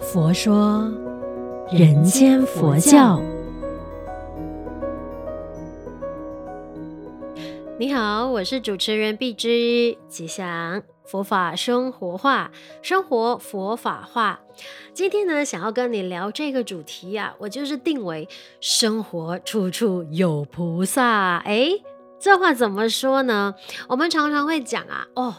佛说人间佛教。你好，我是主持人碧枝，吉祥佛法生活化，生活佛法化。今天呢，想要跟你聊这个主题啊，我就是定为生活处处有菩萨。哎，这话怎么说呢？我们常常会讲啊，哦，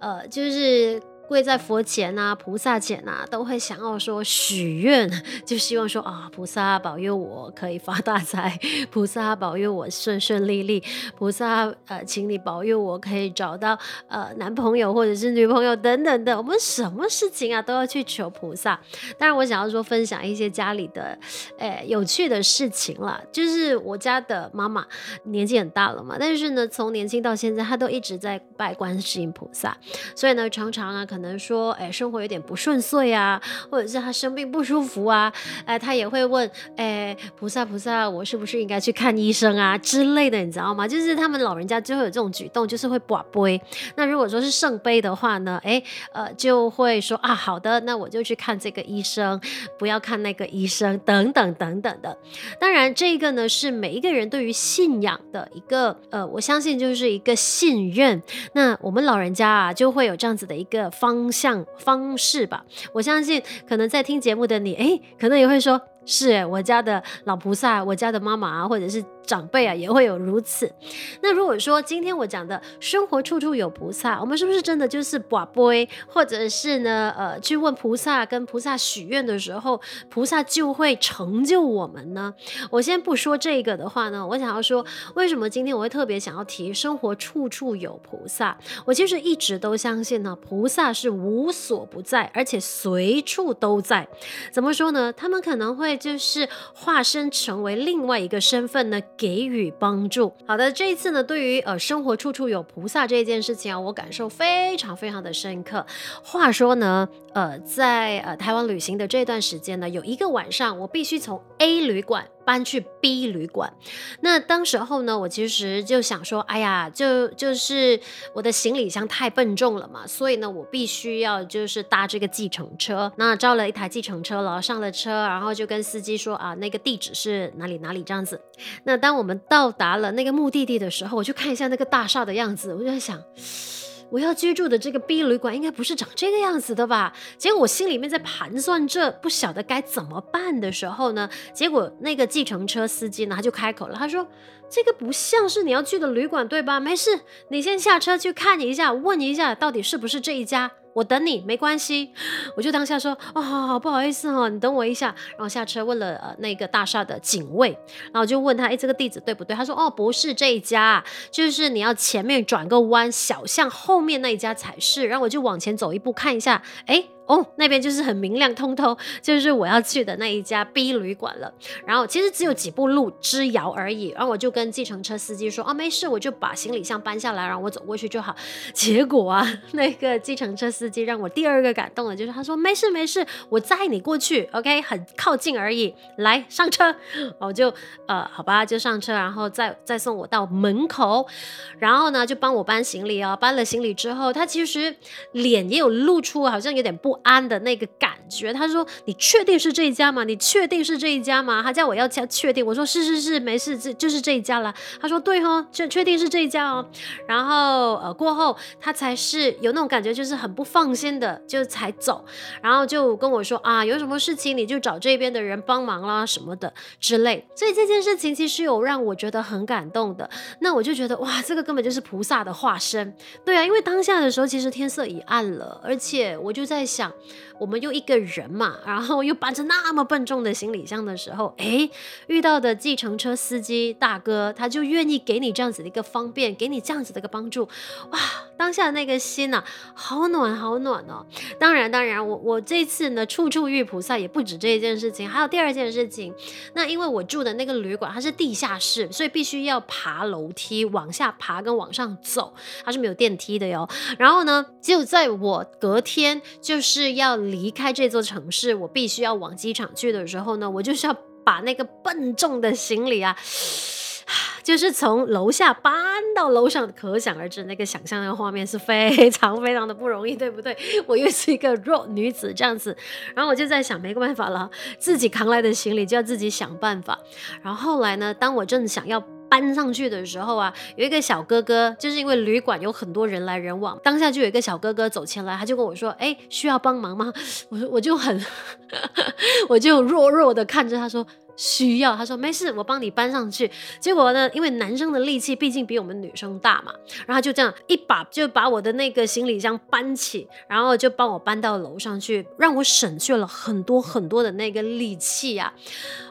呃，就是。跪在佛前啊，菩萨前啊，都会想要说许愿，就希望说啊，菩萨保佑我可以发大财，菩萨保佑我顺顺利利，菩萨呃，请你保佑我可以找到呃男朋友或者是女朋友等等的。我们什么事情啊都要去求菩萨。当然，我想要说分享一些家里的诶有趣的事情啦，就是我家的妈妈年纪很大了嘛，但是呢，从年轻到现在，她都一直在拜观世音菩萨，所以呢，常常啊。可能说，哎，生活有点不顺遂啊，或者是他生病不舒服啊，哎，他也会问，哎，菩萨菩萨，我是不是应该去看医生啊之类的，你知道吗？就是他们老人家就会有这种举动，就是会跋杯。那如果说是圣杯的话呢，哎，呃，就会说啊，好的，那我就去看这个医生，不要看那个医生，等等等等的。当然，这个呢是每一个人对于信仰的一个，呃，我相信就是一个信任。那我们老人家啊，就会有这样子的一个方。方向方式吧，我相信可能在听节目的你，哎，可能也会说。是，我家的老菩萨，我家的妈妈，或者是长辈啊，也会有如此。那如果说今天我讲的生活处处有菩萨，我们是不是真的就是跋杯，或者是呢，呃，去问菩萨，跟菩萨许愿的时候，菩萨就会成就我们呢？我先不说这个的话呢，我想要说，为什么今天我会特别想要提生活处处有菩萨？我其实一直都相信呢，菩萨是无所不在，而且随处都在。怎么说呢？他们可能会。就是化身成为另外一个身份呢，给予帮助。好的，这一次呢，对于呃生活处处有菩萨这件事情啊，我感受非常非常的深刻。话说呢，呃，在呃台湾旅行的这段时间呢，有一个晚上，我必须从 A 旅馆。搬去 B 旅馆，那当时候呢，我其实就想说，哎呀，就就是我的行李箱太笨重了嘛，所以呢，我必须要就是搭这个计程车。那招了一台计程车了，上了车，然后就跟司机说啊，那个地址是哪里哪里这样子。那当我们到达了那个目的地的时候，我就看一下那个大厦的样子，我就在想。我要居住的这个 B 旅馆应该不是长这个样子的吧？结果我心里面在盘算着，不晓得该怎么办的时候呢，结果那个计程车司机呢，他就开口了，他说：“这个不像是你要去的旅馆，对吧？没事，你先下车去看一下，问一下到底是不是这一家。”我等你没关系，我就当下说哦，好好不好意思哈，你等我一下，然后下车问了呃那个大厦的警卫，然后就问他，哎，这个地址对不对？他说哦，不是这一家，就是你要前面转个弯，小巷后面那一家才是。然后我就往前走一步看一下，哎。哦，那边就是很明亮通透，就是我要去的那一家 B 旅馆了。然后其实只有几步路之遥而已。然后我就跟计程车司机说：“啊，没事，我就把行李箱搬下来，然后我走过去就好。”结果啊，那个计程车司机让我第二个感动的就是他说：“没事没事，我载你过去，OK，很靠近而已。来上车。”我就呃，好吧，就上车，然后再再送我到门口，然后呢就帮我搬行李哦。搬了行李之后，他其实脸也有露出好像有点不。安的那个感觉，他说：“你确定是这一家吗？你确定是这一家吗？”他叫我要确确定，我说：“是是是，没事，这就是这一家了。”他说：“对哦，确确定是这一家哦。”然后呃过后他才是有那种感觉，就是很不放心的，就才走，然后就跟我说：“啊，有什么事情你就找这边的人帮忙啦，什么的之类。”所以这件事情其实有让我觉得很感动的。那我就觉得哇，这个根本就是菩萨的化身。对啊，因为当下的时候其实天色已暗了，而且我就在想。 아! 我们又一个人嘛，然后又搬着那么笨重的行李箱的时候，诶，遇到的计程车司机大哥，他就愿意给你这样子的一个方便，给你这样子的一个帮助，哇，当下那个心呐、好暖好暖哦。当然，当然，我我这次呢，处处遇菩萨也不止这一件事情，还有第二件事情。那因为我住的那个旅馆它是地下室，所以必须要爬楼梯往下爬跟往上走，它是没有电梯的哟。然后呢，就在我隔天就是。要离开这座城市，我必须要往机场去的时候呢，我就是要把那个笨重的行李啊。就是从楼下搬到楼上，可想而知那个想象的画面是非常非常的不容易，对不对？我又是一个弱女子这样子，然后我就在想，没个办法了，自己扛来的行李就要自己想办法。然后后来呢，当我正想要搬上去的时候啊，有一个小哥哥，就是因为旅馆有很多人来人往，当下就有一个小哥哥走前来，他就跟我说：“哎，需要帮忙吗？” 我说：“我就很，我就弱弱的看着他说。”需要，他说没事，我帮你搬上去。结果呢，因为男生的力气毕竟比我们女生大嘛，然后就这样一把就把我的那个行李箱搬起，然后就帮我搬到楼上去，让我省去了很多很多的那个力气啊！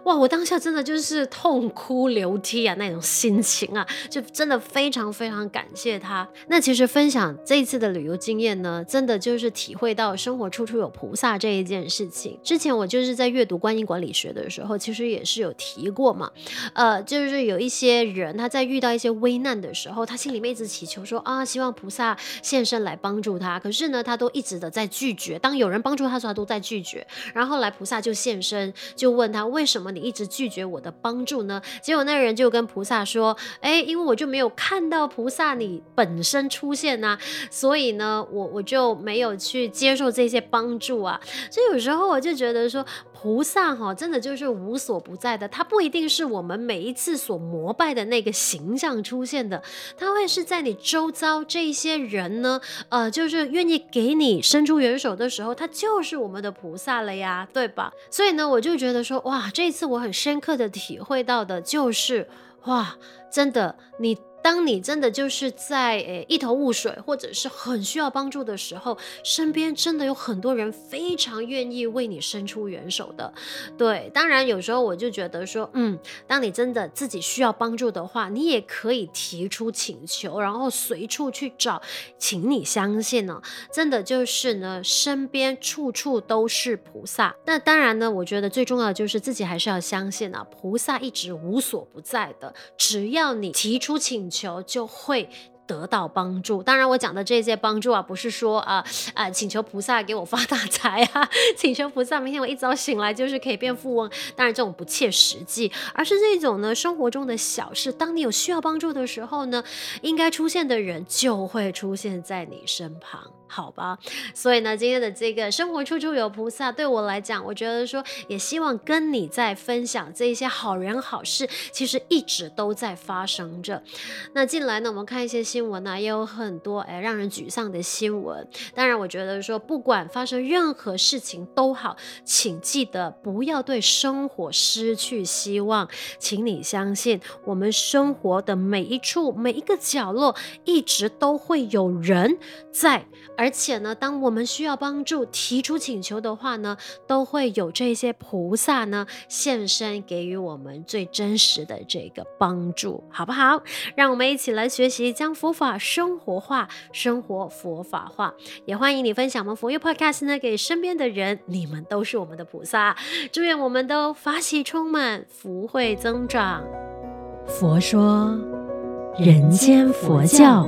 哇，我当下真的就是痛哭流涕啊，那种心情啊，就真的非常非常感谢他。那其实分享这一次的旅游经验呢，真的就是体会到生活处处有菩萨这一件事情。之前我就是在阅读观音管理学的时候，其实也是有提过嘛，呃，就是有一些人他在遇到一些危难的时候，他心里面一直祈求说啊，希望菩萨现身来帮助他，可是呢，他都一直的在拒绝。当有人帮助他时候，他都在拒绝。然后后来菩萨就现身，就问他为什么你一直拒绝我的帮助呢？结果那个人就跟菩萨说，哎，因为我就没有看到菩萨你本身出现呐、啊，所以呢，我我就没有去接受这些帮助啊。所以有时候我就觉得说。菩萨哈，真的就是无所不在的，他不一定是我们每一次所膜拜的那个形象出现的，他会是在你周遭这些人呢，呃，就是愿意给你伸出援手的时候，他就是我们的菩萨了呀，对吧？所以呢，我就觉得说，哇，这一次我很深刻的体会到的就是，哇，真的你。当你真的就是在诶一头雾水，或者是很需要帮助的时候，身边真的有很多人非常愿意为你伸出援手的。对，当然有时候我就觉得说，嗯，当你真的自己需要帮助的话，你也可以提出请求，然后随处去找。请你相信呢，真的就是呢，身边处处都是菩萨。那当然呢，我觉得最重要的就是自己还是要相信啊，菩萨一直无所不在的，只要你提出请求。求就会得到帮助。当然，我讲的这些帮助啊，不是说啊啊、请求菩萨给我发大财啊，请求菩萨明天我一早醒来就是可以变富翁。当然，这种不切实际，而是这种呢，生活中的小事。当你有需要帮助的时候呢，应该出现的人就会出现在你身旁。好吧，所以呢，今天的这个生活处处有菩萨，对我来讲，我觉得说也希望跟你在分享这一些好人好事，其实一直都在发生着。那近来呢，我们看一些新闻呢、也有很多哎让人沮丧的新闻。当然，我觉得说不管发生任何事情都好，请记得不要对生活失去希望。请你相信，我们生活的每一处每一个角落，一直都会有人在。而而且呢，当我们需要帮助、提出请求的话呢，都会有这些菩萨呢现身，给予我们最真实的这个帮助，好不好？让我们一起来学习，将佛法生活化，生活佛法化。也欢迎你分享我们佛佑 Podcast 呢给身边的人，你们都是我们的菩萨。祝愿我们都法喜充满，福慧增长。佛说，人间佛教。